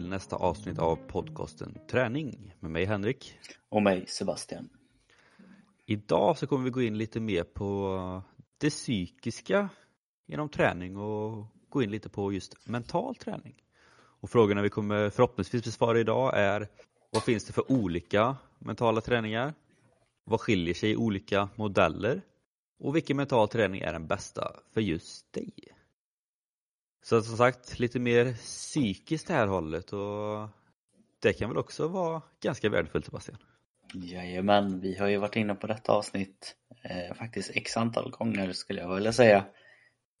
till nästa avsnitt av podcasten Träning med mig Henrik. Och mig Sebastian. Idag så kommer vi gå in lite mer på det psykiska genom träning och gå in lite på just mental träning. Och frågorna vi kommer förhoppningsvis besvara idag är vad finns det för olika mentala träningar? Vad skiljer sig i olika modeller? Och vilken mental träning är den bästa för just dig? Så som sagt, lite mer psykiskt det här hållet och det kan väl också vara ganska värdefullt Sebastian? Jajamän, vi har ju varit inne på detta avsnitt eh, faktiskt x antal gånger skulle jag vilja säga.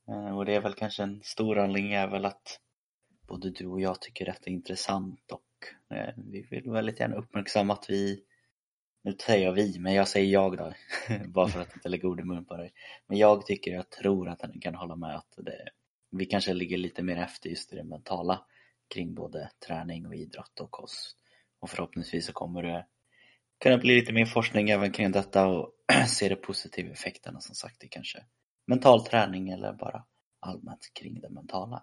Eh, och det är väl kanske en stor anledning är väl att både du och jag tycker detta är intressant och eh, vi vill väldigt gärna uppmärksamma att vi nu säger jag vi, men jag säger jag då, bara för att inte lägga ord i mun på dig. Men jag tycker, jag tror att den kan hålla med att det, vi kanske ligger lite mer efter just i det mentala kring både träning och idrott och kost. Och förhoppningsvis så kommer det kunna bli lite mer forskning även kring detta och se de positiva effekterna som sagt i kanske mental träning eller bara allmänt kring det mentala.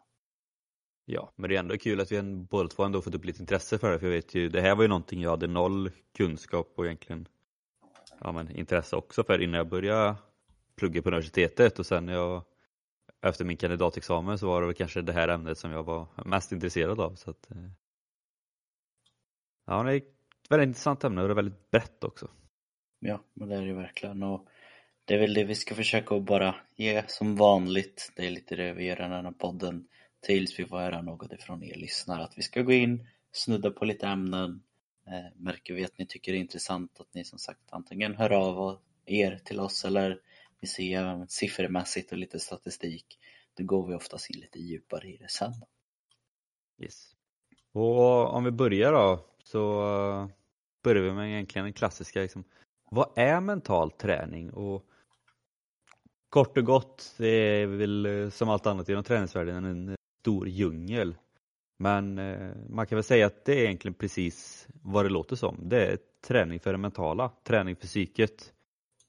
Ja, men det är ändå kul att vi båda två ändå fått upp lite intresse för det, för jag vet ju, det här var ju någonting jag hade noll kunskap och egentligen ja, men intresse också för innan jag började plugga på universitetet och sen när jag efter min kandidatexamen så var det väl kanske det här ämnet som jag var mest intresserad av. Så att, eh. ja, det är ett väldigt intressant ämne och det är väldigt brett också. Ja, men det är det verkligen. Och det är väl det vi ska försöka att bara ge som vanligt. Det är lite det vi gör i den här podden tills vi får höra något ifrån er lyssnare. Att vi ska gå in, snudda på lite ämnen. Eh, märker vi att ni tycker det är intressant att ni som sagt antingen hör av er till oss eller vi ser siffermässigt och lite statistik. Då går vi oftast in lite djupare i det sen. Yes. Och om vi börjar då så eh, börjar vi med egentligen den klassiska liksom, vad är mental träning? Och kort och gott, det är väl eh, som allt annat inom träningsvärlden en stor djungel. Men eh, man kan väl säga att det är egentligen precis vad det låter som. Det är träning för det mentala, träning för psyket.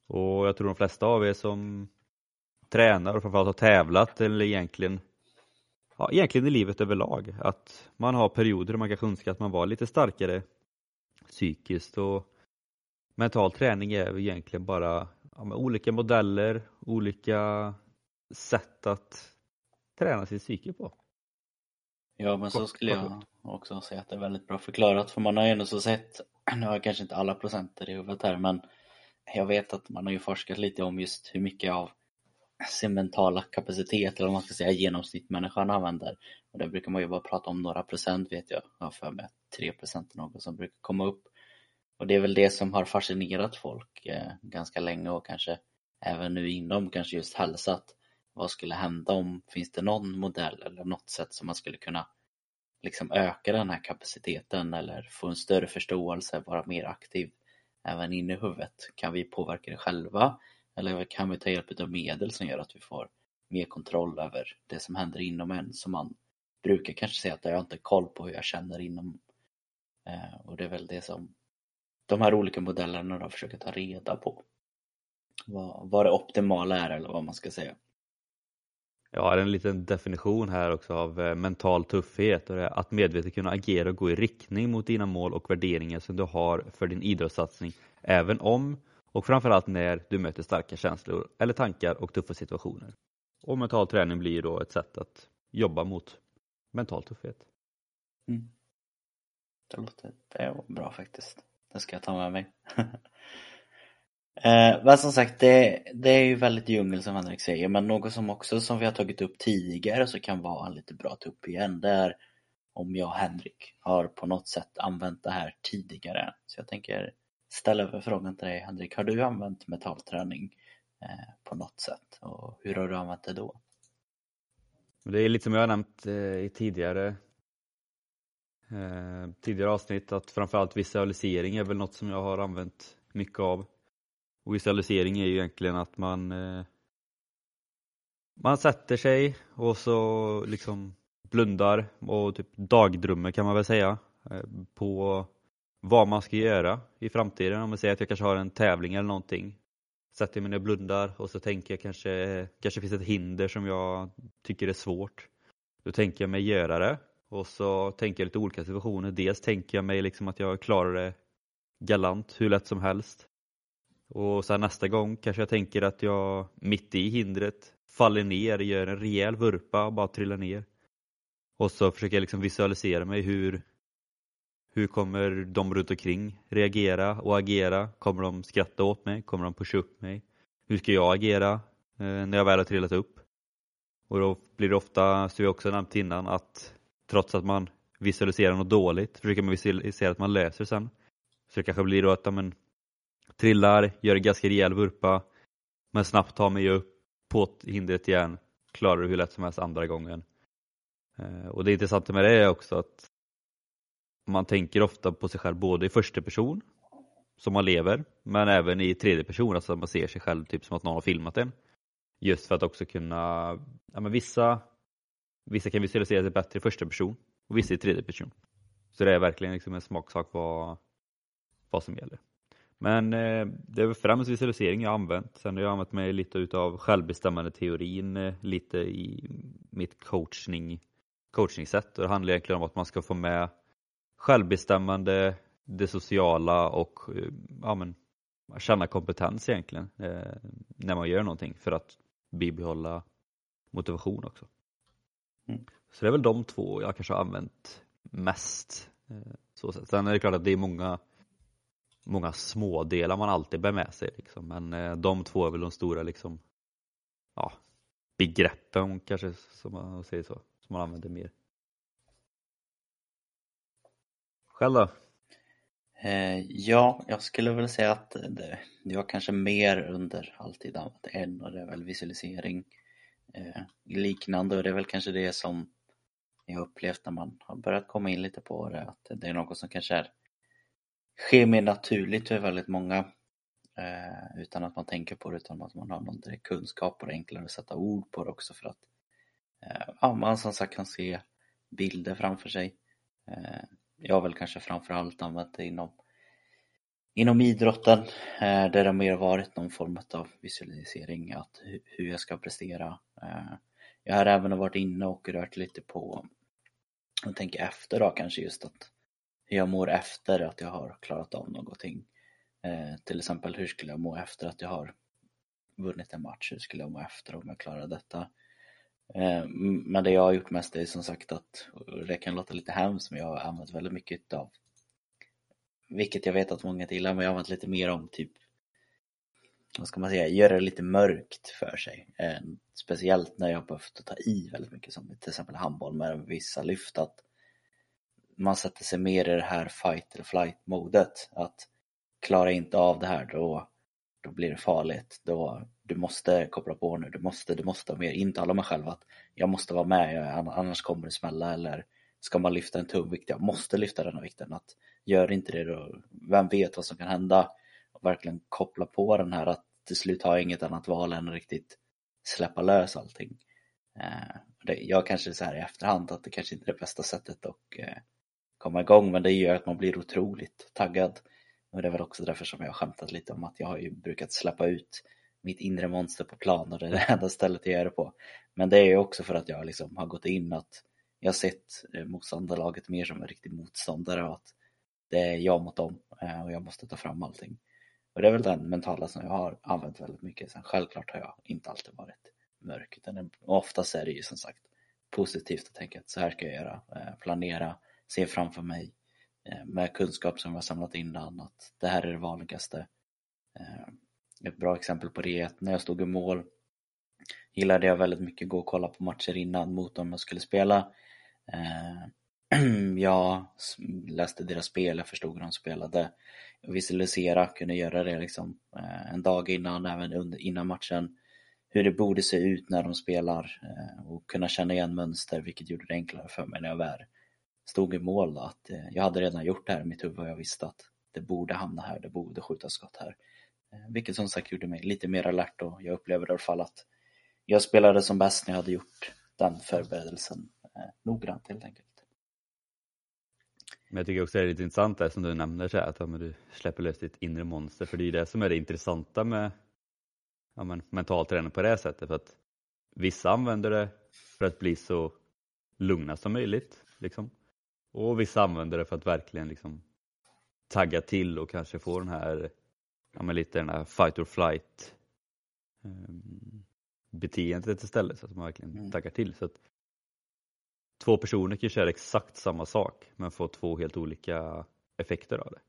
Och jag tror de flesta av er som tränar och framförallt har tävlat eller egentligen ja, egentligen i livet överlag att man har perioder där man kanske önskar att man var lite starkare psykiskt och mental träning är egentligen bara ja, olika modeller, olika sätt att träna sitt psyke på. Ja men så skulle jag också säga att det är väldigt bra förklarat för man har ju ändå så sett, nu har jag kanske inte alla procenter i huvudet här men jag vet att man har ju forskat lite om just hur mycket av sin mentala kapacitet, eller vad man ska säga, genomsnittmänniskan använder. Och där brukar man ju bara prata om några procent vet jag, jag har för mig att 3 procent är något som brukar komma upp. Och det är väl det som har fascinerat folk eh, ganska länge och kanske även nu inom kanske just hälsa. Att vad skulle hända om, finns det någon modell eller något sätt som man skulle kunna liksom öka den här kapaciteten eller få en större förståelse, vara mer aktiv även inne i huvudet? Kan vi påverka det själva? Eller kan vi ta hjälp av medel som gör att vi får mer kontroll över det som händer inom en som man brukar kanske säga att jag har inte koll på hur jag känner inom eh, och det är väl det som de här olika modellerna då försöker ta reda på vad, vad det optimala är eller vad man ska säga. Jag har en liten definition här också av eh, mental tuffhet och det är att medvetet kunna agera och gå i riktning mot dina mål och värderingar som du har för din idrottssatsning även om och framförallt när du möter starka känslor eller tankar och tuffa situationer. Och mental träning blir då ett sätt att jobba mot mental tuffhet. Mm. Det låter det var bra faktiskt. Det ska jag ta med mig. Eh, men som sagt, det, det är ju väldigt djungel som Henrik säger, men något som också som vi har tagit upp tidigare så kan vara en lite bra tupp igen, det är om jag och Henrik har på något sätt använt det här tidigare. Så jag tänker ställa över frågan till dig Henrik, har du använt metallträning eh, på något sätt och hur har du använt det då? Det är lite som jag har nämnt eh, i tidigare eh, tidigare avsnitt att framförallt visualisering är väl något som jag har använt mycket av. Och visualisering är ju egentligen att man eh, man sätter sig och så liksom blundar och typ dagdrömmer kan man väl säga eh, på vad man ska göra i framtiden. Om man säger att jag kanske har en tävling eller någonting. Sätter mig ner och blundar och så tänker jag kanske, kanske finns ett hinder som jag tycker är svårt. Då tänker jag mig göra det och så tänker jag lite olika situationer. Dels tänker jag mig liksom att jag klarar det galant hur lätt som helst. Och sen nästa gång kanske jag tänker att jag mitt i hindret faller ner, gör en rejäl vurpa och bara trillar ner. Och så försöker jag liksom visualisera mig hur, hur kommer de runt omkring reagera och agera? Kommer de skratta åt mig? Kommer de pusha upp mig? Hur ska jag agera eh, när jag väl har trillat upp? Och då blir det ofta, som jag också nämnt innan, att trots att man visualiserar något dåligt försöker man visualisera att man löser sen. Så det kanske blir då att men, trillar, gör en ganska rejäl vurpa, men snabbt tar mig upp på hindret igen, klarar det hur lätt som helst andra gången. Eh, och det intressanta med det är också att man tänker ofta på sig själv både i första person, som man lever, men även i tredje person, alltså att man ser sig själv typ som att någon har filmat en. Just för att också kunna, ja men vissa, vissa kan visualisera sig bättre i första person och vissa i tredje person. Så det är verkligen liksom en smaksak vad, vad som gäller. Men eh, det är främst visualisering jag har använt. Sen har jag använt mig lite utav självbestämmande teorin eh, lite i mitt coachning, coachningssätt. Och det handlar egentligen om att man ska få med självbestämmande, det sociala och eh, ja, men, känna kompetens egentligen eh, när man gör någonting för att bibehålla motivation också. Mm. Så det är väl de två jag kanske har använt mest. Eh, så. Sen är det klart att det är många många smådelar man alltid bär med sig. Liksom. Men eh, de två är väl de stora liksom, ja, begreppen kanske, som man säger så, som man använder mer. Själv då? Eh, ja, jag skulle väl säga att det, det var kanske mer under alltid använt en och det är väl visualisering. Eh, liknande och det är väl kanske det som jag upplevt när man har börjat komma in lite på det, att det är något som kanske är sker mer naturligt för väldigt många eh, utan att man tänker på det utan att man har någon direkt kunskap och det är enklare att sätta ord på det också för att eh, ja, man som sagt kan se bilder framför sig. Eh, jag har väl kanske framförallt använt det inom inom idrotten eh, där det mer varit någon form av visualisering, att hur jag ska prestera. Eh, jag har även varit inne och rört lite på och tänker efter då kanske just att hur jag mår efter att jag har klarat av någonting. Eh, till exempel hur skulle jag må efter att jag har vunnit en match? Hur skulle jag må efter om jag klarar detta? Eh, men det jag har gjort mest är som sagt att, det kan låta lite hemskt men jag har använt väldigt mycket av vilket jag vet att många gillar, men jag har använt lite mer om typ vad ska man säga, göra det lite mörkt för sig. Eh, speciellt när jag har behövt ta i väldigt mycket som till exempel handboll med vissa lyft att man sätter sig mer i det här fight eller flight modet. Att klara inte av det här då, då blir det farligt. Då, du måste koppla på nu, du måste, du måste ha mer. Intala mig själv att jag måste vara med, annars kommer det smälla. Eller ska man lyfta en tung vikt, jag måste lyfta den här vikten. Att gör inte det då, vem vet vad som kan hända? Och verkligen koppla på den här att till slut har jag inget annat val än att riktigt släppa lös allting. Eh, jag kanske så här i efterhand att det kanske inte är det bästa sättet att komma igång men det gör att man blir otroligt taggad. Och det är väl också därför som jag har skämtat lite om att jag har ju brukat släppa ut mitt inre monster på plan och det är det enda stället jag gör det på. Men det är ju också för att jag liksom har gått in att jag har sett eh, motståndarlaget mer som en riktig motståndare och att det är jag mot dem eh, och jag måste ta fram allting. Och det är väl den mentala som jag har använt väldigt mycket. Sen självklart har jag inte alltid varit mörk utan oftast är det ju som sagt positivt att tänka att så här ska jag göra, eh, planera, ser framför mig eh, med kunskap som jag samlat innan att det här är det vanligaste. Eh, ett bra exempel på det är att när jag stod i mål gillade jag väldigt mycket gå och kolla på matcher innan mot dem jag skulle spela. Eh, jag läste deras spel, jag förstod hur de spelade. Jag visualiserade, kunde göra det liksom en dag innan, även innan matchen. Hur det borde se ut när de spelar och kunna känna igen mönster vilket gjorde det enklare för mig när jag väl stod i mål då, att eh, jag hade redan gjort det här i mitt huvud och jag visste att det borde hamna här, det borde skjutas skott här. Eh, vilket som sagt gjorde mig lite mer alert och jag upplevde i alla fall att jag spelade som bäst när jag hade gjort den förberedelsen eh, noggrant helt enkelt. Men jag tycker också det är lite intressant det som du nämner så här, att ja, du släpper lös ditt inre monster för det är det som är det intressanta med ja, men, mental träning på det sättet för att vissa använder det för att bli så lugna som möjligt Liksom. Och vissa använder det för att verkligen liksom tagga till och kanske få den här, ja men lite den här fight or flight um, beteendet istället så att man verkligen mm. taggar till. Så att två personer kan köra exakt samma sak men få två helt olika effekter av det.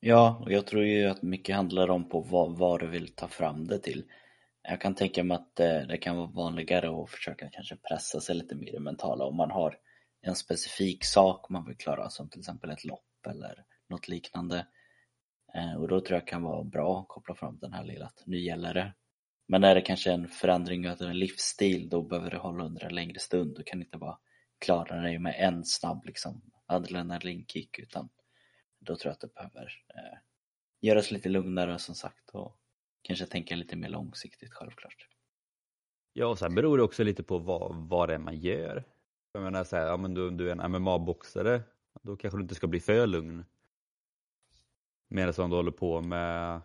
Ja, och jag tror ju att mycket handlar om på vad, vad du vill ta fram det till. Jag kan tänka mig att det, det kan vara vanligare att försöka kanske pressa sig lite mer i mentala om man har en specifik sak man vill klara som till exempel ett lopp eller något liknande. Eh, och då tror jag kan vara bra att koppla fram den här lilla att nu gäller det. Men är det kanske en förändring av en livsstil då behöver du hålla under en längre stund. Du kan inte bara klara dig med en snabb liksom adrenalinkick utan då tror jag att det behöver eh, göras lite lugnare som sagt och kanske tänka lite mer långsiktigt självklart. Ja, och sen beror det också lite på vad, vad det är man gör. Jag menar så här, ja, men du, du är en MMA-boxare, då kanske du inte ska bli för lugn. Medan du håller på med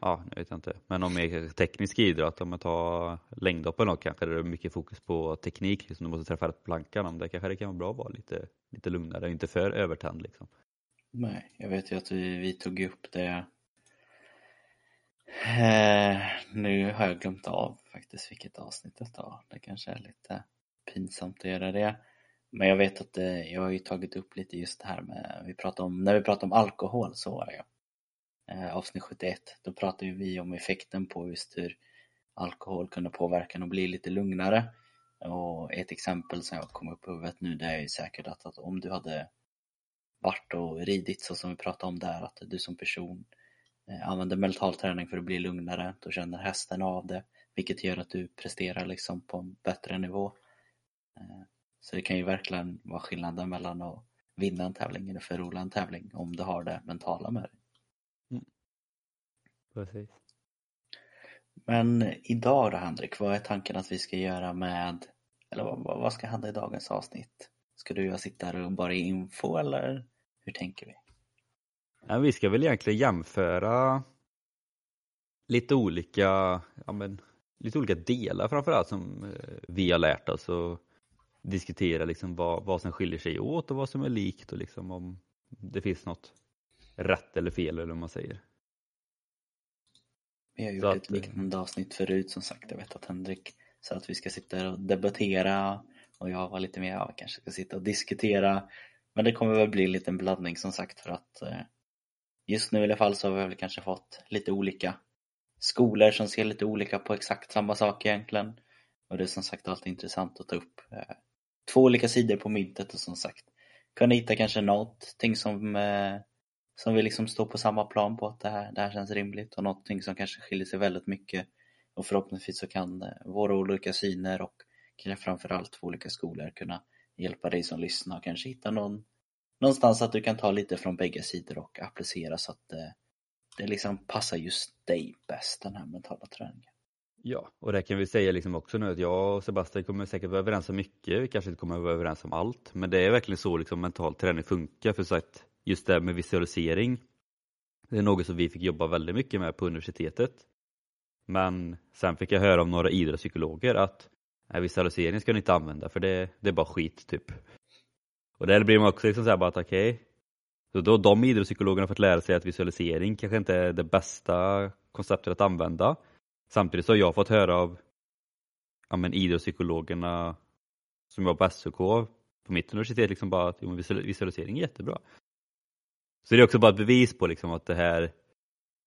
ja, nu vet jag inte, men om mer teknisk idrott, om man tar längdhopp eller något kanske det är mycket fokus på teknik, liksom du måste träffa rätt plankan, om det kanske det kan vara bra att vara lite, lite lugnare, inte för övertänd liksom. Nej, jag vet ju att vi, vi tog upp det eh, nu har jag glömt av faktiskt vilket avsnitt det var. Det kanske är lite pinsamt att göra det. Men jag vet att eh, jag har ju tagit upp lite just det här med, vi pratade om, när vi pratade om alkohol så var det ju eh, avsnitt 71, då pratade ju vi om effekten på just hur alkohol kunde påverka en att bli lite lugnare. Och ett exempel som jag kom upp i huvudet nu det är ju säkert att, att om du hade varit och ridit så som vi pratade om där, att du som person eh, använder mental träning för att bli lugnare, då känner hästen av det, vilket gör att du presterar liksom på en bättre nivå. Eh, så det kan ju verkligen vara skillnaden mellan att vinna en tävling eller förlora en tävling om du har det mentala med dig. Precis. Men idag då Henrik, vad är tanken att vi ska göra med, eller vad, vad ska hända i dagens avsnitt? Ska du och jag sitta här och bara info eller hur tänker vi? Ja, vi ska väl egentligen jämföra lite olika, ja, men, lite olika delar framförallt som eh, vi har lärt oss och diskutera liksom vad, vad som skiljer sig åt och vad som är likt och liksom om det finns något rätt eller fel eller vad man säger. Vi har gjort att, ett liknande avsnitt förut som sagt. Jag vet att Henrik sa att vi ska sitta och debattera och jag var lite mer, ja, kanske ska sitta och diskutera. Men det kommer väl bli en liten blandning som sagt för att eh, just nu i alla fall så har vi väl kanske fått lite olika skolor som ser lite olika på exakt samma sak egentligen. Och det är som sagt alltid intressant att ta upp eh, två olika sidor på myntet och som sagt kunna hitta kanske någonting som eh, som vi liksom står på samma plan på att det här, det här känns rimligt och någonting som kanske skiljer sig väldigt mycket. Och förhoppningsvis så kan eh, våra olika syner och kanske framförallt två olika skolor kunna hjälpa dig som lyssnar och kanske hitta någon, någonstans att du kan ta lite från bägge sidor och applicera så att det, det liksom passar just dig bäst, den här mentala träningen. Ja, och det kan vi säga liksom också nu att jag och Sebastian kommer säkert vara överens om mycket, vi kanske inte kommer vara överens om allt, men det är verkligen så liksom mental träning funkar för att just det här med visualisering. Det är något som vi fick jobba väldigt mycket med på universitetet. Men sen fick jag höra av några idrottspsykologer att nej, visualisering ska ni inte använda för det, det är bara skit typ. Och där blir man också liksom såhär bara att okej, okay. så då de idrottspsykologerna fått lära sig att visualisering kanske inte är det bästa konceptet att använda. Samtidigt så har jag fått höra av ja, men idrottspsykologerna som var på SUK på mitt universitet liksom bara att visualisering är jättebra. Så det är också bara ett bevis på liksom att det här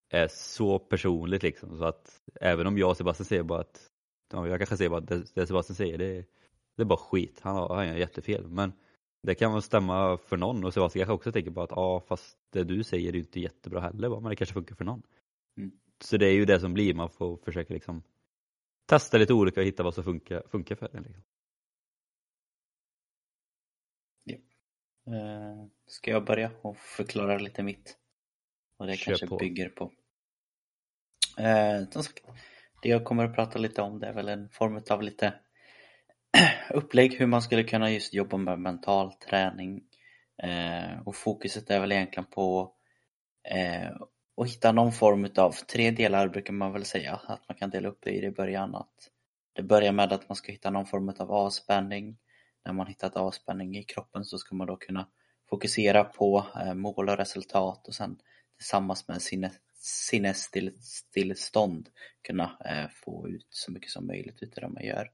är så personligt liksom så att även om jag och Sebastian säger bara att ja, jag kanske säger bara att det, det Sebastian säger det, det är bara skit, han har, han har jättefel men det kan väl stämma för någon och Sebastian kanske också tänker på att ja fast det du säger är ju inte jättebra heller men det kanske funkar för någon. Mm. Så det är ju det som blir, man får försöka liksom testa lite olika och hitta vad som funkar, funkar för en. Liksom. Eh, ska jag börja och förklara lite mitt? Vad det Kör kanske på. bygger på. Eh, det jag kommer att prata lite om det är väl en form av lite upplägg hur man skulle kunna just jobba med mental träning. Eh, och fokuset är väl egentligen på eh, att hitta någon form av tre delar brukar man väl säga att man kan dela upp det i det början. Att det börjar med att man ska hitta någon form av avspänning när man hittat avspänning i kroppen så ska man då kunna fokusera på eh, mål och resultat och sen tillsammans med sinne, sinnesstillestånd kunna eh, få ut så mycket som möjligt utav det man gör.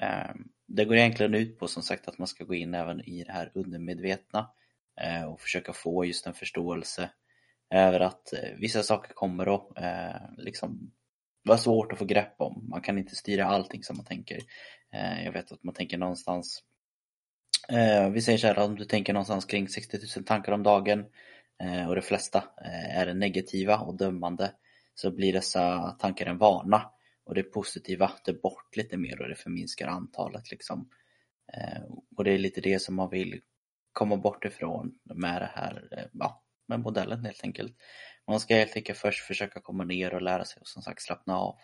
Ehm, det går egentligen ut på som sagt att man ska gå in även i det här undermedvetna eh, och försöka få just en förståelse över att eh, vissa saker kommer att eh, liksom vara svårt att få grepp om. Man kan inte styra allting som man tänker. Jag vet att man tänker någonstans vi säger så här, om du tänker någonstans kring 60 000 tankar om dagen och de flesta är negativa och dömande så blir dessa tankar en vana och det positiva tar bort lite mer och det förminskar antalet liksom. Eh, och det är lite det som man vill komma bort ifrån med det här, eh, ja, med modellen helt enkelt. Man ska helt enkelt först försöka komma ner och lära sig och som sagt slappna av.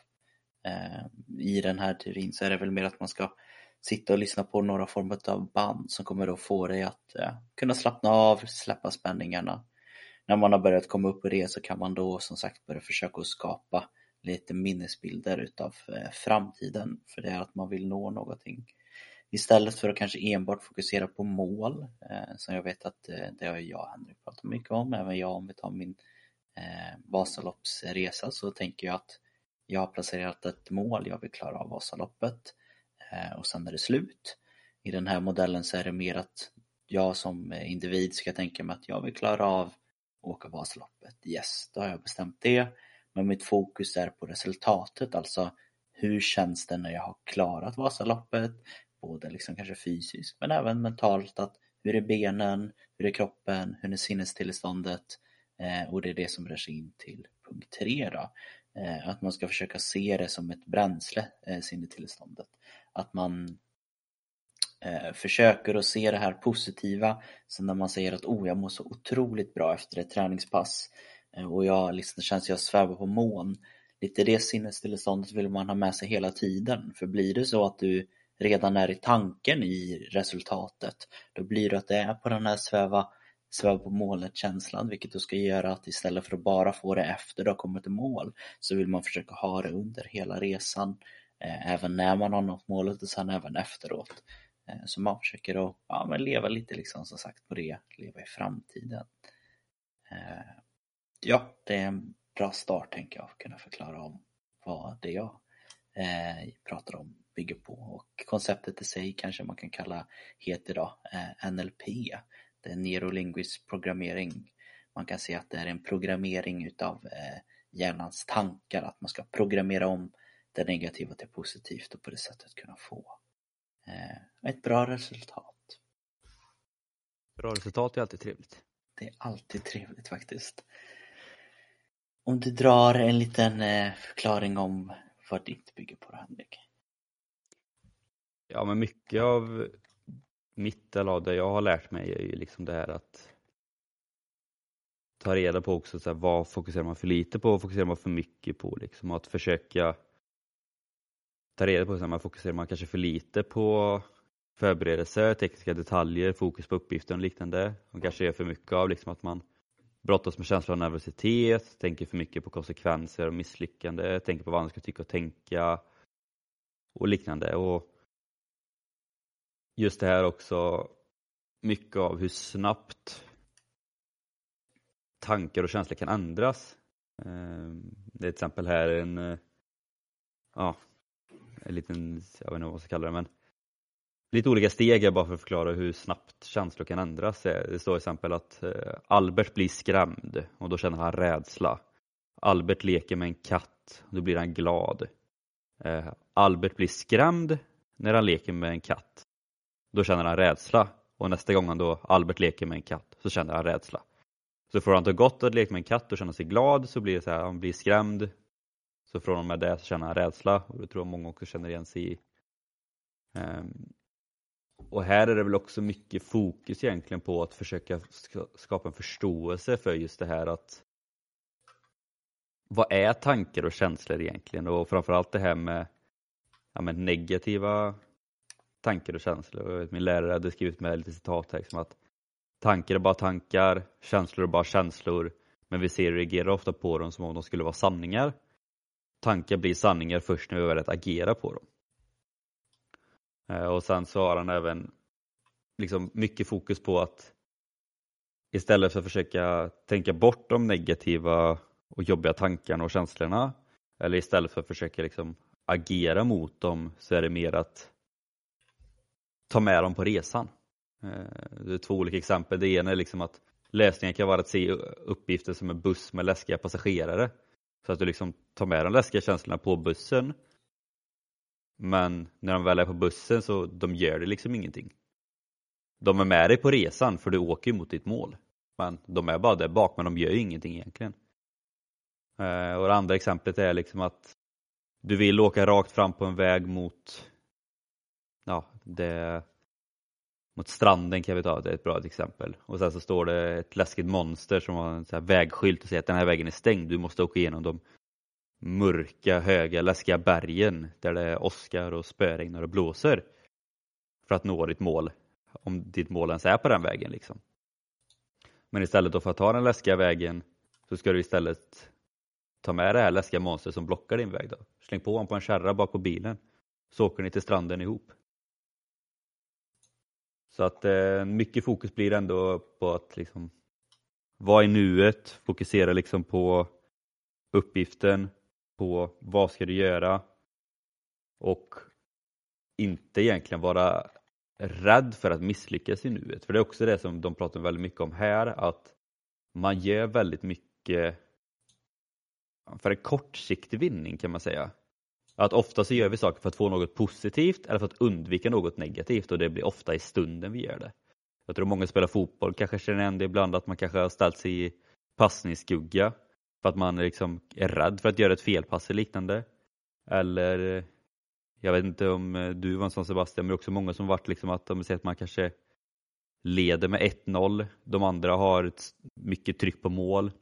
Eh, I den här teorin så är det väl mer att man ska sitta och lyssna på några former av band som kommer att få dig att eh, kunna slappna av, släppa spänningarna. När man har börjat komma upp i det så kan man då som sagt börja försöka att skapa lite minnesbilder utav eh, framtiden för det är att man vill nå någonting. Istället för att kanske enbart fokusera på mål, eh, som jag vet att eh, det har jag och Henrik pratat mycket om, även jag om vi tar min Vasaloppsresa så tänker jag att jag har placerat ett mål, jag vill klara av Vasaloppet och sen är det slut. I den här modellen så är det mer att jag som individ ska tänka mig att jag vill klara av att åka Vasaloppet. Yes, då har jag bestämt det. Men mitt fokus är på resultatet, alltså hur känns det när jag har klarat Vasaloppet? Både liksom kanske fysiskt men även mentalt. att Hur är benen? Hur är kroppen? Hur är sinnestillståndet? Eh, och det är det som rör sig in till punkt tre då. Eh, att man ska försöka se det som ett bränsle, eh, sinnetillståndet att man eh, försöker att se det här positiva. Sen när man säger att oh, jag mår så otroligt bra efter ett träningspass eh, Eh, och jag, liksom, det känns jag svävar på mån. Lite det sinnesstilleståndet vill man ha med sig hela tiden. För blir det så att du redan är i tanken i resultatet, då blir det att det är på den här sväva, sväva på målet känslan, vilket då ska göra att istället för att bara få det efter du har kommit till mål, så vill man försöka ha det under hela resan. Eh, även när man har nått målet och sen även efteråt. Eh, så man försöker att ja, men leva lite liksom som sagt på det, leva i framtiden. Eh, ja, det är en bra start tänker jag, att kunna förklara om vad det jag pratar om bygger på. Och konceptet i sig kanske man kan kalla, heter då NLP. Det är neurolingvisk programmering. Man kan säga att det är en programmering utav hjärnans tankar, att man ska programmera om det negativa till positivt och på det sättet kunna få eh, ett bra resultat. Bra resultat är alltid trevligt. Det är alltid trevligt faktiskt. Om du drar en liten eh, förklaring om vad ditt bygger på Henrik? Ja men mycket av mitt eller av det jag har lärt mig är ju liksom det här att ta reda på också så här, vad fokuserar man för lite på, vad fokuserar man för mycket på liksom att försöka ta reda på, så man fokuserar man kanske för lite på förberedelser, tekniska detaljer, fokus på uppgiften och liknande. Man kanske gör för mycket av liksom att man brottas med känslor av nervositet, tänker för mycket på konsekvenser och misslyckande, tänker på vad andra ska tycka och tänka och liknande. Och just det här också, mycket av hur snabbt tankar och känslor kan ändras. Ehm, det är till exempel här en eh, ja, en liten, jag vet inte vad man ska kalla det, men lite olika steg bara för att förklara hur snabbt känslor kan ändras. Eh, det står till exempel att eh, Albert blir skrämd och då känner han rädsla. Albert leker med en katt och då blir han glad. Eh, Albert blir skrämd när han leker med en katt. Då känner han rädsla och nästa gång då Albert leker med en katt så känner han rädsla. Så får han ha gott att leka med en katt och känna sig glad så blir det så här, han blir skrämd så från och med det så känner han rädsla och det tror jag många också känner igen sig i. Um, och här är det väl också mycket fokus egentligen på att försöka skapa en förståelse för just det här att vad är tankar och känslor egentligen och framförallt det här med, ja, med negativa tankar och känslor. Min lärare hade skrivit med lite citat här, liksom att tankar är bara tankar, känslor är bara känslor, men vi ser och reagerar ofta på dem som om de skulle vara sanningar tankar blir sanningar först när vi väljer att agera på dem. Eh, och sen så har han även liksom mycket fokus på att istället för att försöka tänka bort de negativa och jobbiga tankarna och känslorna eller istället för att försöka liksom agera mot dem så är det mer att ta med dem på resan. Eh, det är två olika exempel. Det ena är liksom att läsningen kan vara att se uppgifter som en buss med läskiga passagerare. Så att du liksom tar med de läskiga känslorna på bussen. Men när de väl är på bussen så de gör det liksom ingenting. De är med dig på resan för du åker mot ditt mål. Men de är bara där bak men de gör ju ingenting egentligen. Eh, och det andra exemplet är liksom att du vill åka rakt fram på en väg mot ja, det, mot stranden kan vi ta, det är ett bra exempel. Och sen så står det ett läskigt monster som har en så här vägskylt och säger att den här vägen är stängd, du måste åka igenom de mörka, höga, läskiga bergen där det åskar och spöregnar och blåser för att nå ditt mål. Om ditt mål ens är på den vägen liksom. Men istället då för att ta den läskiga vägen så ska du istället ta med det här läskiga monstret som blockar din väg då. Släng på honom på en kärra bak på bilen så åker ni till stranden ihop. Så att eh, mycket fokus blir ändå på att liksom vara i nuet, fokusera liksom på uppgiften, på vad ska du göra och inte egentligen vara rädd för att misslyckas i nuet. För det är också det som de pratar väldigt mycket om här, att man gör väldigt mycket för en kortsiktig vinning kan man säga. Att ofta så gör vi saker för att få något positivt eller för att undvika något negativt och det blir ofta i stunden vi gör det. Jag tror många spelar fotboll kanske känner igen det ibland att man kanske har ställt sig i passningsskugga för att man liksom är rädd för att göra ett felpass eller liknande. Eller jag vet inte om eh, du var en sån Sebastian, men det är också många som varit liksom att de säger att man kanske leder med 1-0. De andra har mycket tryck på mål.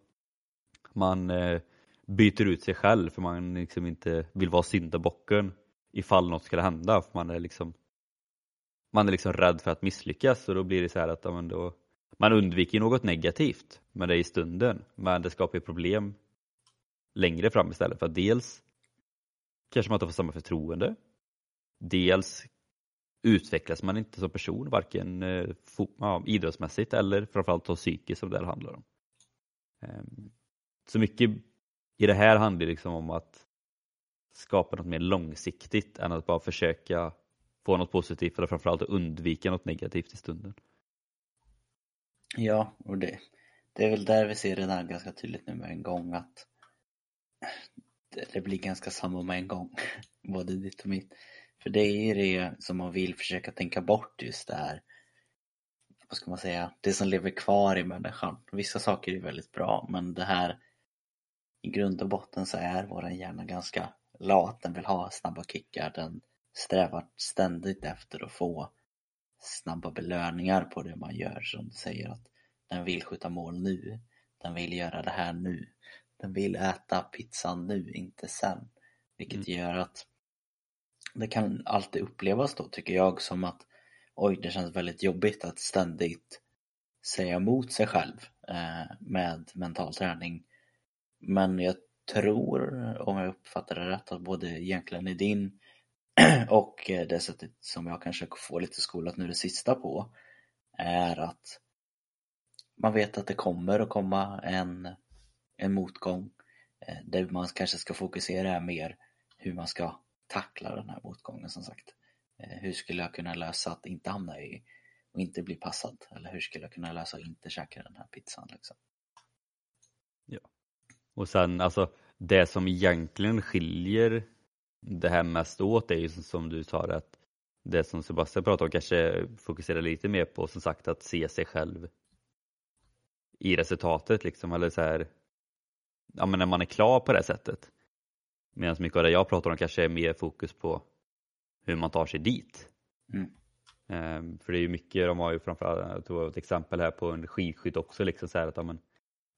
Man eh, byter ut sig själv för man liksom inte vill vara syndabocken ifall något skulle hända. För man är liksom man är liksom rädd för att misslyckas och då blir det så här att ja, då, man undviker något negativt med det i stunden men det skapar ju problem längre fram istället för att dels kanske man inte får samma förtroende dels utvecklas man inte som person varken eh, ja, idrottsmässigt eller framförallt då psykiskt som det här handlar om. Ehm, så mycket i det här handlar det liksom om att skapa något mer långsiktigt än att bara försöka få något positivt eller framförallt undvika något negativt i stunden. Ja, och det, det är väl där vi ser det där ganska tydligt nu med en gång att det, det blir ganska samma med en gång, både ditt och mitt. För det är det som man vill försöka tänka bort just det här, vad ska man säga, det som lever kvar i människan. Vissa saker är väldigt bra, men det här i grund och botten så är vår hjärna ganska lat. Den vill ha snabba kickar. Den strävar ständigt efter att få snabba belöningar på det man gör. Som säger att den vill skjuta mål nu. Den vill göra det här nu. Den vill äta pizzan nu, inte sen. Vilket mm. gör att det kan alltid upplevas då, tycker jag, som att oj, det känns väldigt jobbigt att ständigt säga emot sig själv eh, med mental träning men jag tror, om jag uppfattar det rätt, att både egentligen i din och eh, det sättet som jag kanske får lite skolat nu det sista på är att man vet att det kommer att komma en, en motgång. Eh, där man kanske ska fokusera mer hur man ska tackla den här motgången som sagt. Eh, hur skulle jag kunna lösa att inte hamna i och inte bli passad? Eller hur skulle jag kunna lösa att inte käka den här pizzan? Liksom? Ja. Och sen alltså det som egentligen skiljer det här mest åt är ju som du sa att det som Sebastian pratade om kanske fokuserar lite mer på som sagt att se sig själv i resultatet liksom eller så här ja men när man är klar på det sättet. Medan mycket av det jag pratar om kanske är mer fokus på hur man tar sig dit. Mm. Um, för det är ju mycket, de har ju framförallt, jag tog ett exempel här på en skidskytt också, liksom så här att ja, man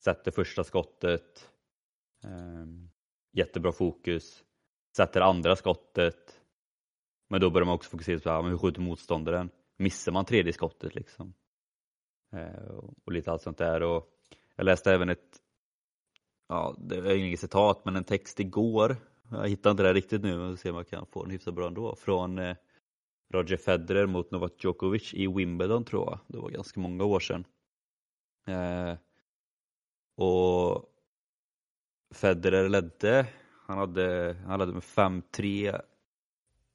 sätter första skottet, Ehm, jättebra fokus, sätter andra skottet. Men då börjar man också fokusera på ja, hur skjuter motståndaren? Missar man tredje skottet liksom? Eh, och lite allt sånt där. Och jag läste även ett, ja det är inget citat, men en text igår. Jag hittar inte det riktigt nu, men se om jag kan få den hyfsat bra ändå. Från eh, Roger Federer mot Novak Djokovic i Wimbledon tror jag. Det var ganska många år sedan. Eh, och Federer ledde. Han hade, han hade med 5-3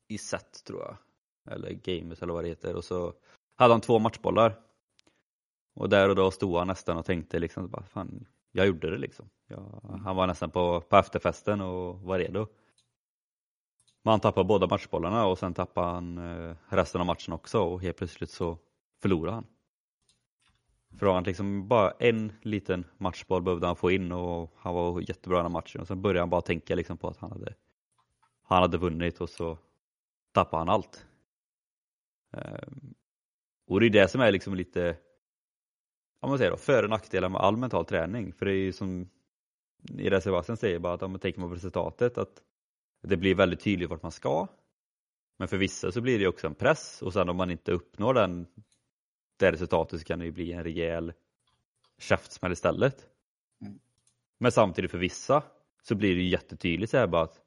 i set tror jag. Eller games eller vad det heter. Och så hade han två matchbollar. Och där och då stod han nästan och tänkte liksom, bara, fan, jag gjorde det liksom. Jag, han var nästan på, på efterfesten och var redo. Men han tappade båda matchbollarna och sen tappade han eh, resten av matchen också och helt plötsligt så förlorade han. Från att liksom bara en liten matchboll behövde han få in och han var jättebra i den matchen och sen började han bara tänka liksom på att han hade, han hade vunnit och så tappade han allt. Ehm, och det är det som är liksom lite, om man säger då, för och nackdelar med all mental träning. För det är ju som i reservationen säger bara att om man tänker på resultatet att det blir väldigt tydligt vart man ska. Men för vissa så blir det också en press och sen om man inte uppnår den, det resultatet så kan det ju bli en rejäl käftsmäll istället. Mm. Men samtidigt för vissa så blir det jättetydligt så här bara att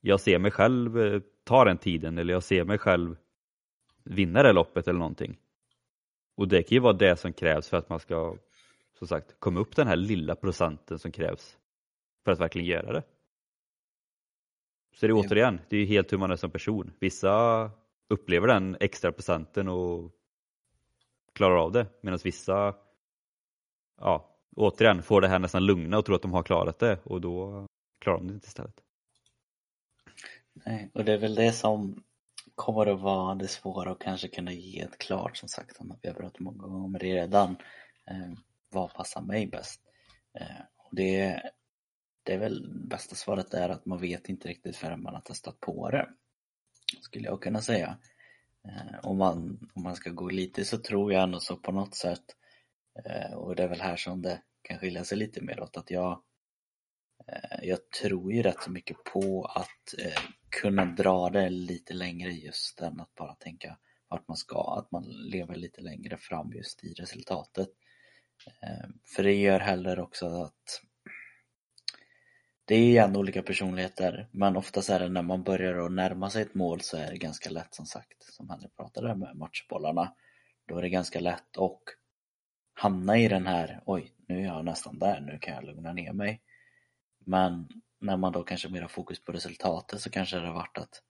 jag ser mig själv eh, ta den tiden eller jag ser mig själv vinna det loppet eller någonting. Och det kan ju vara det som krävs för att man ska som sagt komma upp den här lilla procenten som krävs för att verkligen göra det. Så det är återigen, det är helt hur man är som person. Vissa upplever den extra procenten och klarar av det medan vissa ja, återigen får det här nästan lugna och tror att de har klarat det och då klarar de det inte istället. Nej, och det är väl det som kommer att vara det svåra och kanske kunna ge ett klart, som sagt, som vi har pratat många gånger om redan, eh, vad passar mig bäst? Eh, och det, det är väl bästa svaret är att man vet inte riktigt förrän man har testat på det. Skulle jag kunna säga. Eh, om, man, om man ska gå lite så tror jag ändå så på något sätt, eh, och det är väl här som det kan skilja sig lite mer åt, att jag eh, jag tror ju rätt så mycket på att kunna dra det lite längre just än att bara tänka vart man ska, att man lever lite längre fram just i resultatet. För det gör heller också att det är ändå olika personligheter men oftast är det när man börjar att närma sig ett mål så är det ganska lätt som sagt, som Henrik pratade med matchbollarna. Då är det ganska lätt att hamna i den här, oj nu är jag nästan där, nu kan jag lugna ner mig. Men när man då kanske mer har fokus på resultatet så kanske det har varit att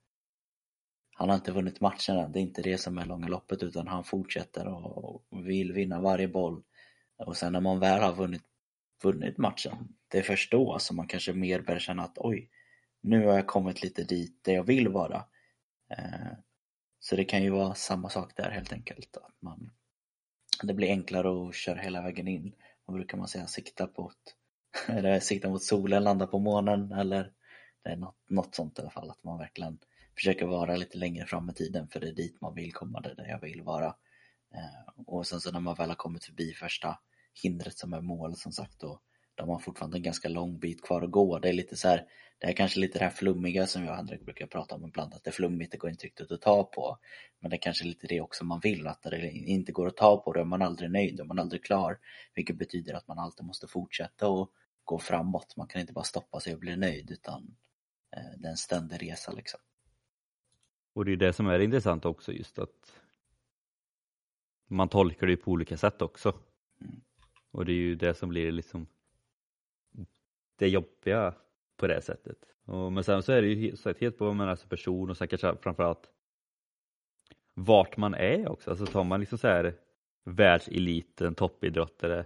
han har inte vunnit matchen än. Det är inte det som är långa loppet utan han fortsätter och vill vinna varje boll. Och sen när man väl har vunnit, vunnit matchen, det är först då som man kanske mer börjar känna att oj, nu har jag kommit lite dit där jag vill vara. Eh, så det kan ju vara samma sak där helt enkelt. Att man, det blir enklare att köra hela vägen in. Vad brukar man säga? Sikta på ett eller sikta mot solen, landa på månen eller det är något, något sånt i alla fall. Att man verkligen försöker vara lite längre fram i tiden för det är dit man vill komma, det är där jag vill vara. Eh, och sen så när man väl har kommit förbi första hindret som är målet som sagt då, då har fortfarande en ganska lång bit kvar att gå. Det är lite så här, det är kanske lite det här flummiga som jag och Henrik brukar prata om ibland, att det är flummigt, det går inte riktigt att ta på. Men det är kanske lite det också man vill, att det inte går att ta på det är man aldrig nöjd, är man aldrig klar. Vilket betyder att man alltid måste fortsätta och gå framåt. Man kan inte bara stoppa sig och bli nöjd utan eh, det är en ständig resa liksom. Och det är det som är intressant också just att man tolkar det på olika sätt också. Mm. Och det är ju det som blir liksom det jobbiga på det sättet. Och, men sen så är det ju sagt helt på vad man är som person och sen kanske framförallt vart man är också. Alltså tar man liksom så här världseliten, toppidrottare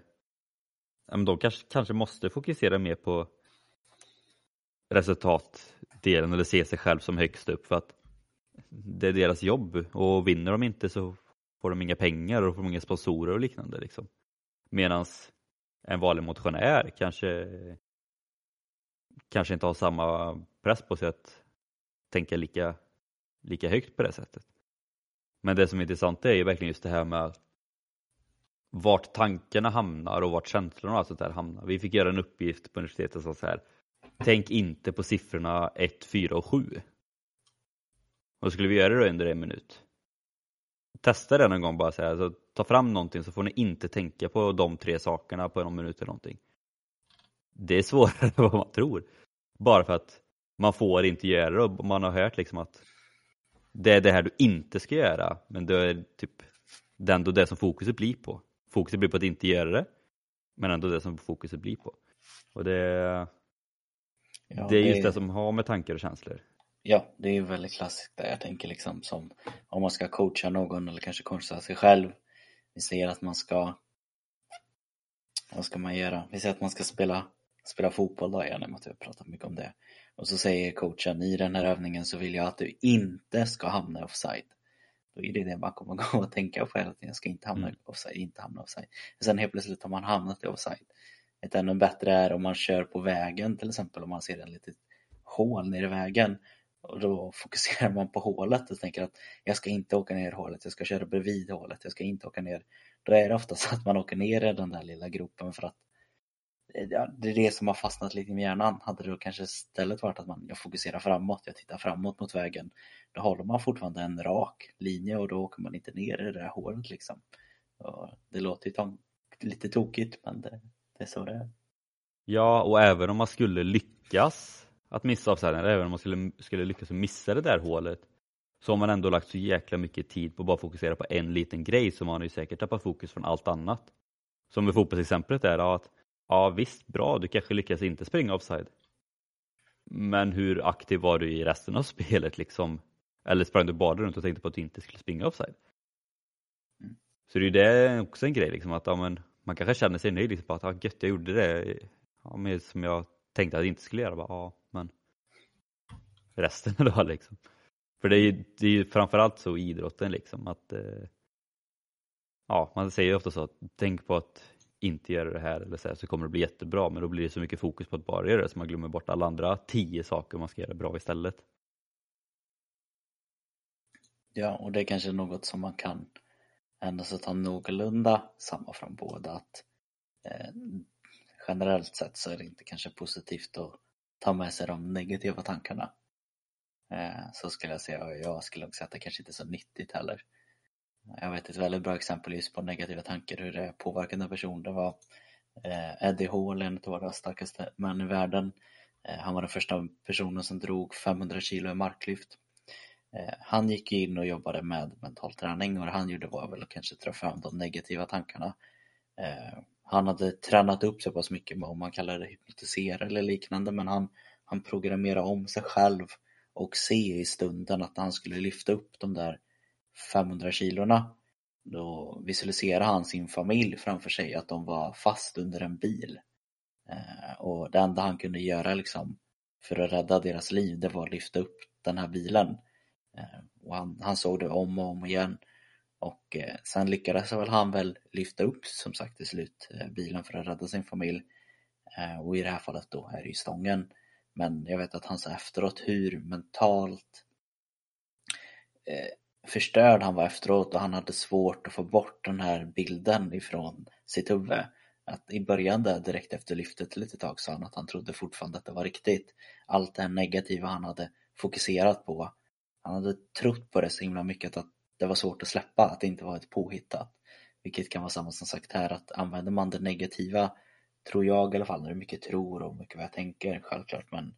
de kanske, kanske måste fokusera mer på resultatdelen eller se sig själv som högst upp för att det är deras jobb och vinner de inte så får de inga pengar och får inga sponsorer och liknande. Liksom. Medan en vanlig motionär kanske, kanske inte har samma press på sig att tänka lika, lika högt på det sättet. Men det som är intressant är ju verkligen just det här med vart tankarna hamnar och vart känslorna och allt sånt där hamnar. Vi fick göra en uppgift på universitetet som så här. Tänk inte på siffrorna 1, 4 och 7. Och skulle vi göra det under en minut? Testa det någon gång bara så här. Så ta fram någonting så får ni inte tänka på de tre sakerna på någon minut eller någonting. Det är svårare än vad man tror. Bara för att man får inte göra det och man har hört liksom att det är det här du inte ska göra, men det är typ det är ändå det som fokuset blir på. Fokuset blir på att inte göra det, men ändå det som fokuset blir på. Och det, Ja, det är just det som har med tankar och känslor. Ja, det är ju väldigt klassiskt där. Jag tänker liksom som om man ska coacha någon eller kanske coacha sig själv. Vi säger att man ska vad ska man göra? Vi säger att man ska spela, spela fotboll då igen, i och med att vi har pratat mycket om det. Och så säger coachen i den här övningen så vill jag att du inte ska hamna offside. Då är det det man kommer gå och tänka på hela tiden. Jag ska inte hamna Mm. offside, inte hamna offside. Sen helt plötsligt har man hamnat i offside. Ett ännu bättre är om man kör på vägen till exempel, om man ser ett litet hål nere i vägen. Och då fokuserar man på hålet och tänker att jag ska inte åka ner i hålet, jag ska köra bredvid hålet, jag ska inte åka ner. Då är det ofta så att man åker ner i den där lilla gropen för att eh, ja, det är det som har fastnat lite med hjärnan. Hade det då kanske istället varit att man jag fokuserar framåt, jag tittar framåt mot vägen. Då håller man fortfarande en rak linje och då åker man inte ner i det där hålet liksom. Och det låter ju lite tokigt men det, det är så det är. Ja, och även om man skulle lyckas att missa offsiden, även om man skulle, skulle lyckas missa det där hålet, så har man ändå lagt så jäkla mycket tid på att bara fokusera på en liten grej så man har ju säkert tappat fokus från allt annat. Som med fotbollsexemplet är att ja visst, bra, du kanske lyckas inte springa offside. Men hur aktiv var du i resten av spelet liksom? Eller sprang du bara runt och tänkte på att du inte skulle springa offside? Mm. Så det är ju det också en grej liksom att ja, men, man kanske känner sig nöjd liksom, på att ja, gött jag gjorde det ja, men som jag tänkte att jag inte skulle göra. Bara, ja, men resten då liksom. För det är ju, det är ju framförallt så i idrotten liksom att eh, ja, man säger ju ofta så att tänk på att inte göra det här eller så, här, så kommer det bli jättebra men då blir det så mycket fokus på att bara göra det så man glömmer bort alla andra tio saker man ska göra bra istället. Ja, och det är kanske något som man kan ändå så ta någorlunda samma från båda. Att, eh, generellt sett så är det inte kanske positivt att ta med sig de negativa tankarna. Eh, så skulle jag säga, och jag skulle också säga att det kanske inte är så nyttigt heller. Jag vet ett väldigt bra exempel just på negativa tankar, hur det påverkar en person. Det var eh, Eddie Hall, en av våra starkaste män i världen. Eh, han var den första personen som drog 500 kilo i marklyft. Han gick in och jobbade med mental träning och det han gjorde var väl att kanske dra fram de negativa tankarna. Han hade tränat upp så pass mycket med om man kallar det hypnotisera eller liknande men han, han programmerade om sig själv och se i stunden att han skulle lyfta upp de där 500 kilorna då visualiserade han sin familj framför sig att de var fast under en bil. Eh, och det enda han kunde göra liksom för att rädda deras liv det var att lyfta upp den här bilen. Eh, och han, han såg det om och om igen. Och eh, sen lyckades väl han väl lyfta upp som sagt till slut eh, bilen för att rädda sin familj. Eh, Och i det här fallet då är det ju stången. Men jag vet att han sa efteråt hur mentalt eh, förstörd han var efteråt och han hade svårt att få bort den här bilden ifrån sitt huvud. Att i början där direkt efter lyftet lite tag sa han att han trodde fortfarande att det var riktigt. Allt det här negativa han hade fokuserat på. Han hade trott på det så himla mycket att det var svårt att släppa, att det inte var ett påhittat. Vilket kan vara samma som sagt här, att använder man det negativa, tror jag i alla fall, när det är mycket tror och mycket vad jag tänker, självklart, men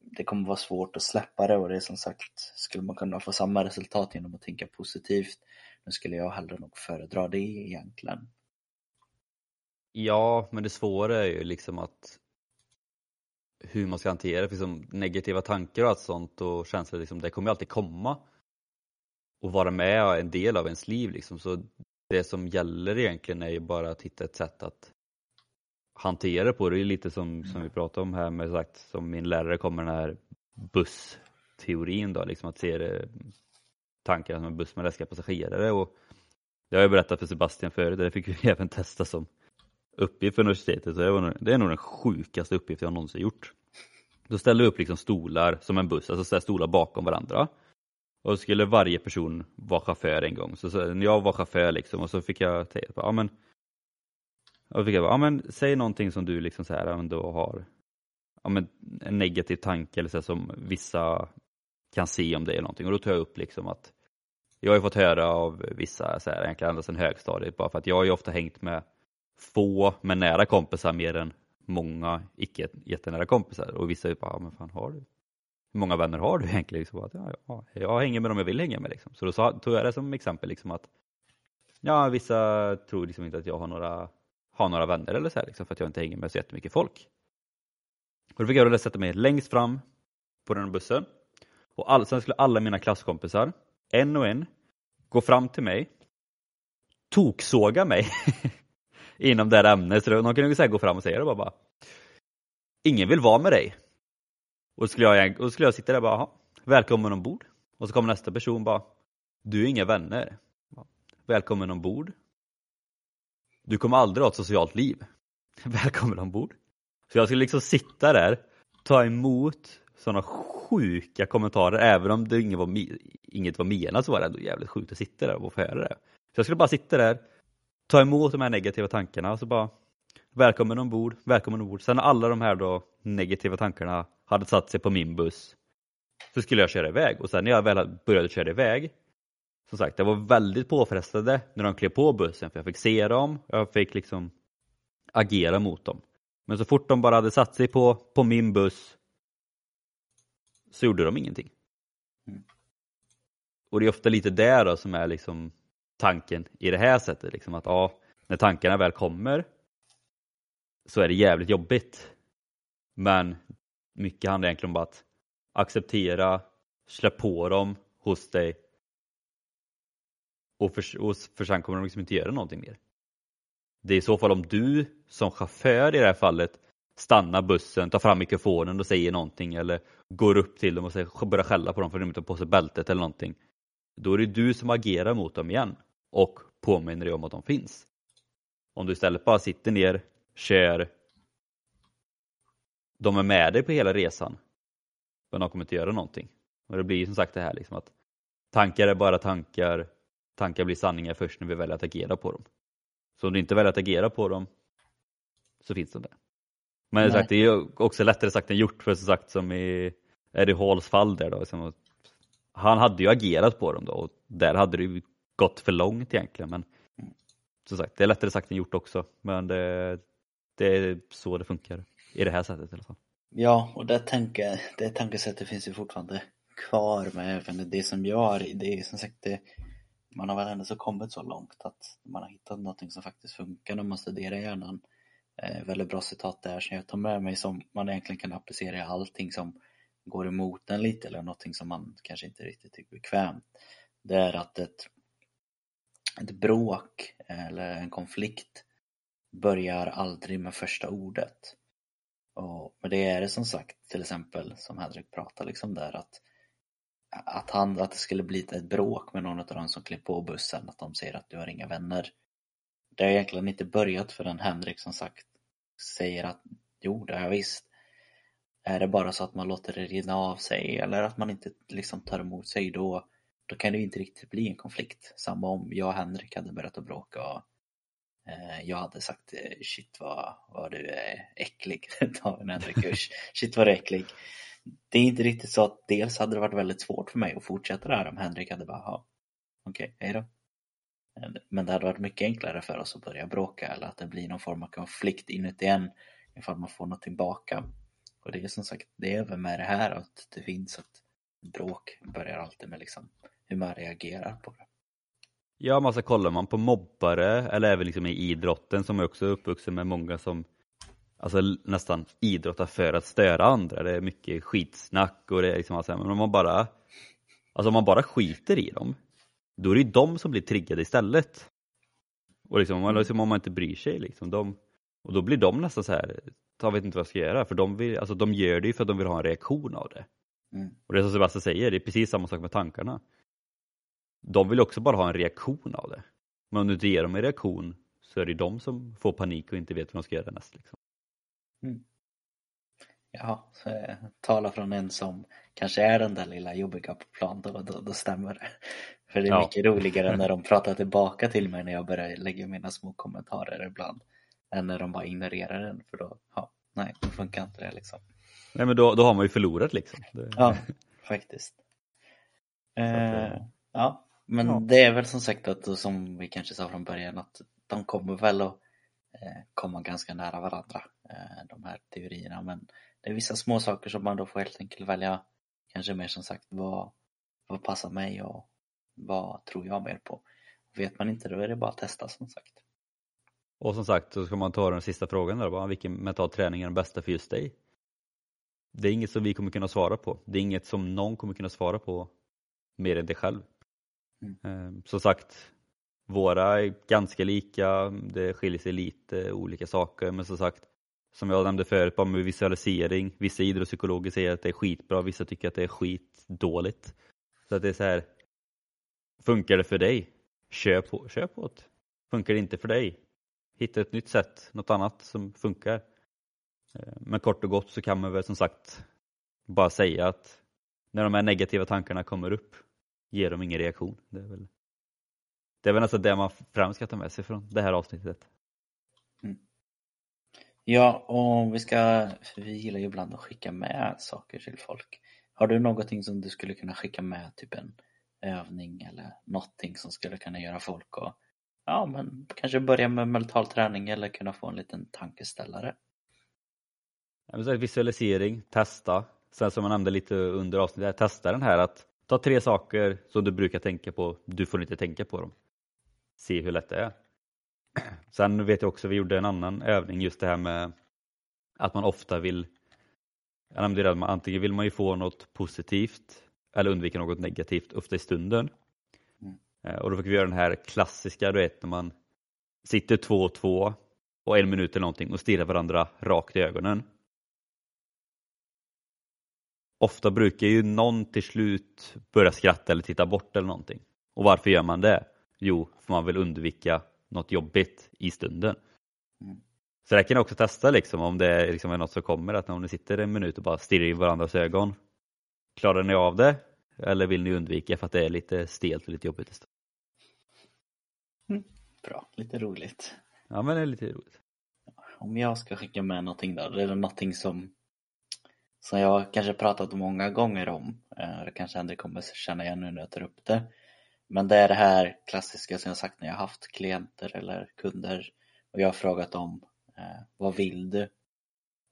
det kommer vara svårt att släppa det och det är som sagt, skulle man kunna få samma resultat genom att tänka positivt, nu skulle jag hellre nog föredra det egentligen. Ja, men det svåra är ju liksom att hur man ska hantera det, liksom negativa tankar och allt sånt och känslor, liksom, det kommer ju alltid komma och vara med en del av ens liv liksom. Så det som gäller egentligen är ju bara att hitta ett sätt att hantera det på. Det är ju lite som, som vi pratade om här med sagt, som min lärare kommer den här bussteorin då, liksom att se det, tankarna som en buss med läskiga passagerare och det har jag berättat för Sebastian förut, det fick vi även testa som uppgift för universitetet. Så det, var, det är nog den sjukaste uppgift jag någonsin gjort. Då ställde vi upp liksom stolar som en buss, alltså stolar bakom varandra. Och så skulle varje person vara chaufför en gång. Så, så när jag var chaufför liksom och så fick jag säga, ja men och fick jag bara, ja men säg någonting som du liksom så här ändå har ja, men en negativ tanke eller så här, som vissa kan se om det är någonting. Och då tar jag upp liksom att jag har ju fått höra av vissa, så här, egentligen ända sedan högstadiet, bara för att jag har ju ofta hängt med få men nära kompisar mer än många icke jättenära kompisar. Och vissa är ju bara, ja, men fan har du? Hur många vänner har du egentligen? Liksom, att, ja, ja, jag hänger med dem jag vill hänga med. Liksom. Så då sa, tog jag det som exempel liksom, att ja, vissa tror liksom inte att jag har några, har några vänner eller så här, liksom, för att jag inte hänger med så jättemycket folk. Och då fick jag då sätta mig längst fram på den bussen och all, sen skulle alla mina klasskompisar, en och en, gå fram till mig, toksåga mig inom det här ämnet. Så de kunde så gå fram och säga det bara, bara. Ingen vill vara med dig. Och då skulle jag, och skulle jag sitta där och bara, välkommen ombord. Och så kommer nästa person bara, du är inga vänner. Välkommen ombord. Du kommer aldrig ha ett socialt liv. Välkommen ombord. Så jag skulle liksom sitta där, ta emot sådana sjuka kommentarer, även om det inget var, inget var menat så var det ändå jävligt sjukt att sitta där och få höra det. Så jag skulle bara sitta där, ta emot de här negativa tankarna och så bara Välkommen ombord, välkommen ombord. Sen när alla de här då negativa tankarna hade satt sig på min buss så skulle jag köra iväg och sen när jag väl började köra iväg som sagt, det var väldigt påfrestande när de klev på bussen för jag fick se dem, jag fick liksom agera mot dem. Men så fort de bara hade satt sig på, på min buss så gjorde de ingenting. Mm. Och det är ofta lite där då som är liksom tanken i det här sättet. Liksom att ja, när tankarna väl kommer så är det jävligt jobbigt. Men mycket handlar egentligen om att acceptera, släpp på dem hos dig och för, och för sen kommer de liksom inte göra någonting mer. Det är i så fall om du som chaufför i det här fallet stannar bussen, tar fram mikrofonen och säger någonting eller går upp till dem och säger, börjar skälla på dem för att de inte har på sig bältet eller någonting. Då är det du som agerar mot dem igen och påminner dig om att de finns. Om du istället bara sitter ner, kör, de är med dig på hela resan, men de kommer inte göra någonting. Och det blir som sagt det här liksom att tankar är bara tankar, tankar blir sanningar först när vi väljer att agera på dem. Så om du inte väljer att agera på dem så finns de där. Men sagt, det är också lättare sagt än gjort för som sagt som i Eddie Halls fall där då. Liksom, han hade ju agerat på dem då och där hade det ju gått för långt egentligen. Men som sagt, det är lättare sagt än gjort också. Men det, det är så det funkar i det här sättet i alla fall. Ja, och det, tänke, det tankesättet finns ju fortfarande kvar med även det som jag har det är som sagt det, man har väl ändå så kommit så långt att man har hittat någonting som faktiskt funkar när man studerar hjärnan. Eh, väldigt bra citat där som jag tar med mig som man egentligen kan applicera i allting som går emot en lite eller någonting som man kanske inte riktigt tycker är bekvämt. Det är att ett, ett bråk eh, eller en konflikt börjar aldrig med första ordet. Och, men det är det som sagt till exempel som Henrik pratar liksom där att att, han, att det skulle bli ett bråk med någon av dem som klev på bussen, att de säger att du har inga vänner. Det har egentligen inte börjat förrän Henrik som sagt säger att jo, det har jag visst. Är det bara så att man låter det rinna av sig eller att man inte liksom tar emot sig då, då kan det ju inte riktigt bli en konflikt. Samma om jag och Henrik hade börjat att bråka och Eh, jag hade sagt eh, shit vad, vad du är äcklig. Ta en Henrik kurs. Shit vad du är äcklig det är inte riktigt så att dels hade det varit väldigt svårt för mig att fortsätta det här om Henrik hade bara, okej, okay, hejdå. Eh, men det hade varit mycket enklare för oss att börja bråka eller att det blir någon form av konflikt inuti en ifall man får något tillbaka. Och det är som sagt, det är väl med det här att det finns ett bråk börjar alltid med liksom hur man reagerar på det. Ja, man så kollar man på mobbare eller även liksom i idrotten som är också uppvuxen med många som alltså nästan idrotta för att störa andra. Det är mycket skitsnack och det är liksom alltså, men om man bara alltså om man bara skiter i dem då är det ju de som blir triggade istället. Och liksom, liksom, om man inte bryr sig liksom, de, och då blir de nästan så här, jag vet inte vad jag ska göra för de, vill, alltså, de gör det ju för att de vill ha en reaktion av det. Mm. Och det är som Sebastian säger, det är precis samma sak med tankarna. De vill också bara ha en reaktion av det. Men om du inte ger dem en reaktion så är det de som får panik och inte vet vad de ska göra näst. Liksom. Mm. Ja, tala från en som kanske är den där lilla jobbiga på plan, då, då, då stämmer det. För det är ja. mycket roligare när de pratar tillbaka till mig när jag börjar lägga mina små kommentarer ibland. Än när de bara ignorerar den, för då, ja, nej, då funkar inte det liksom. Nej men då, då har man ju förlorat liksom. Det... Ja, faktiskt. Eh, ja, men ja. det är väl som sagt att, som vi kanske sa från början, att de kommer väl att Eh, komma ganska nära varandra, eh, de här teorierna. Men det är vissa små saker som man då får helt enkelt välja kanske mer som sagt vad, vad passar mig och vad tror jag mer på. Vet man inte då är det bara att testa som sagt. Och som sagt så ska man ta den sista frågan där bara, vilken mental träning är den bästa för just dig? Det är inget som vi kommer kunna svara på. Det är inget som någon kommer kunna svara på mer än dig själv. Mm. Ehm, som sagt, våra är ganska lika, det skiljer sig lite olika saker men som sagt som jag nämnde förut, bara med visualisering. Vissa idrottspsykologer säger att det är skitbra, vissa tycker att det är skitdåligt. Så att det är så här, funkar det för dig? Kör på, kör på det. Funkar det inte för dig? Hitta ett nytt sätt, något annat som funkar. Ehm, men kort och gott så kan man väl som sagt bara säga att när de här negativa tankarna kommer upp, ger dem ingen reaktion. Det är väl, det är väl alltså det man främst ska ta med sig från det här avsnittet. Mm. Ja, och vi ska, vi gillar ju ibland att skicka med saker till folk. Har du någonting som du skulle kunna skicka med, typ en övning eller någonting som skulle kunna göra folk och ja, men kanske börja med mental träning eller kunna få en liten tankeställare? Visualisering, testa. Sen som jag nämnde lite under avsnittet, testa den här att ta tre saker som du brukar tänka på, du får inte tänka på dem. Se hur lätt det är. Sen vet jag också, vi gjorde en annan övning just det här med att man ofta vill, jag nämnde det, antingen vill man ju få något positivt eller undvika något negativt ofta i stunden. Mm. Eh, och då fick vi göra den här klassiska, du vet när man sitter två och två och en minut eller någonting och stirrar varandra rakt i ögonen. Ofta brukar ju någon till slut börja skratta eller titta bort eller någonting. Och varför gör man det? Jo, för man vill undvika något jobbigt i stunden. Mm. Så det kan jag också testa liksom om det är, liksom är något som kommer, att om ni sitter en minut och bara stirrar i varandras ögon. Klarar ni av det? Eller vill ni undvika för att det är lite stelt och lite jobbigt? Mm. Bra, lite roligt. Ja men det är lite roligt. Om jag ska skicka med någonting då, är det någonting som som jag kanske pratat många gånger om. Eh, det kanske Henrik kommer känna igen nu när jag tar upp det. Men det är det här klassiska som jag sagt när jag haft klienter eller kunder och jag har frågat dem eh, vad vill du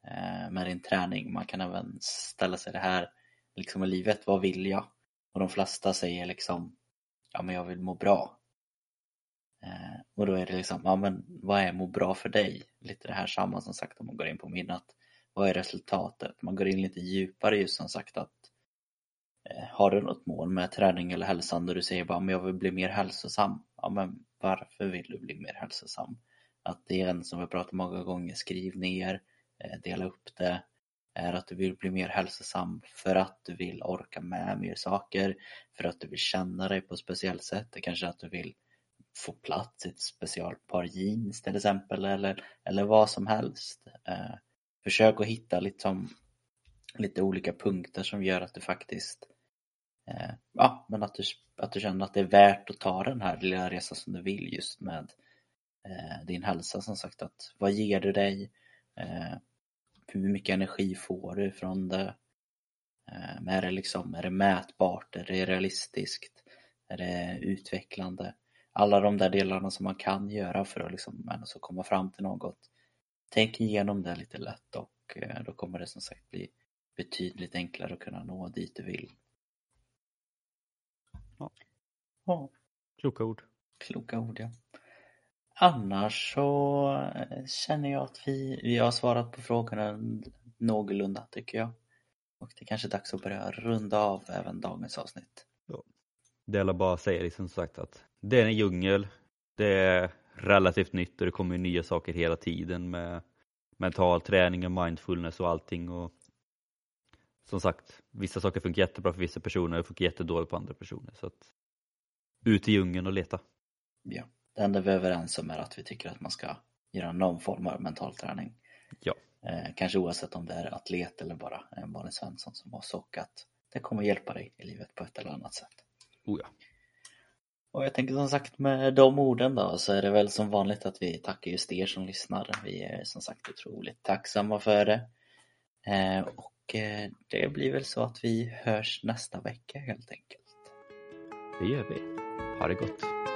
eh, med din träning? Man kan även ställa sig det här liksom i livet, vad vill jag? Och de flesta säger liksom ja men jag vill må bra. Och då är det liksom, ja men vad är må bra för dig? Lite det här samma som sagt om man går in på min att vad är resultatet? Man går in lite djupare just som sagt att eh, har du något mål med träning eller hälsan där du säger bara, men jag vill bli mer hälsosam. Ja, men varför vill du bli mer hälsosam? Att det är en som vi pratat många gånger, skriv ner, eh, dela upp det. Är att du vill bli mer hälsosam för att du vill orka med mer saker, för att du vill känna dig på ett speciellt sätt. Det kanske är att du vill få plats i ett specialpar jeans till exempel eller, eller vad som helst. Eh, Försök att hitta liksom, lite olika punkter som gör att du faktiskt Eh, ja, men att du, att du känner att det är värt att ta den här lilla resan som du vill just med eh, din hälsa som sagt att vad ger du dig? Eh, hur mycket energi får du från det? Eh, är det liksom, är det mätbart? Är det realistiskt? Är det utvecklande? Alla de där delarna som man kan göra för att liksom ändå komma fram till något. Tänk igenom det lite lätt och eh, då kommer det som sagt bli betydligt enklare att kunna nå dit du vill. Ja. ja. Kloka ord. Kloka ord, ja. Annars så eh, känner jag att vi, vi har svarat på frågorna någorlunda tycker jag. Och det är kanske är dags att börja runda av även dagens avsnitt. Ja. Det är bara säga liksom sagt att det är en djungel. Det är relativt nytt och det kommer nya saker hela tiden med mental träning och mindfulness och allting. Och som sagt, vissa saker funkar jättebra för vissa personer och funkar jättedåligt på andra personer. Så att, ut i djungeln och leta. Ja, det enda vi är överens om är att vi tycker att man ska göra någon form av mental träning. Ja. Eh, kanske oavsett om det är atlet eller bara en vanlig Svensson som har sockat. Det kommer hjälpa dig i livet på ett eller annat sätt. Oh ja. Och jag tänker som sagt med de orden då så är det väl som vanligt att vi tackar just er som lyssnar. Vi är som sagt otroligt tacksamma för det. Eh, och eh, det blir väl så att vi hörs nästa vecka helt enkelt. Det gör vi. Ha det gott.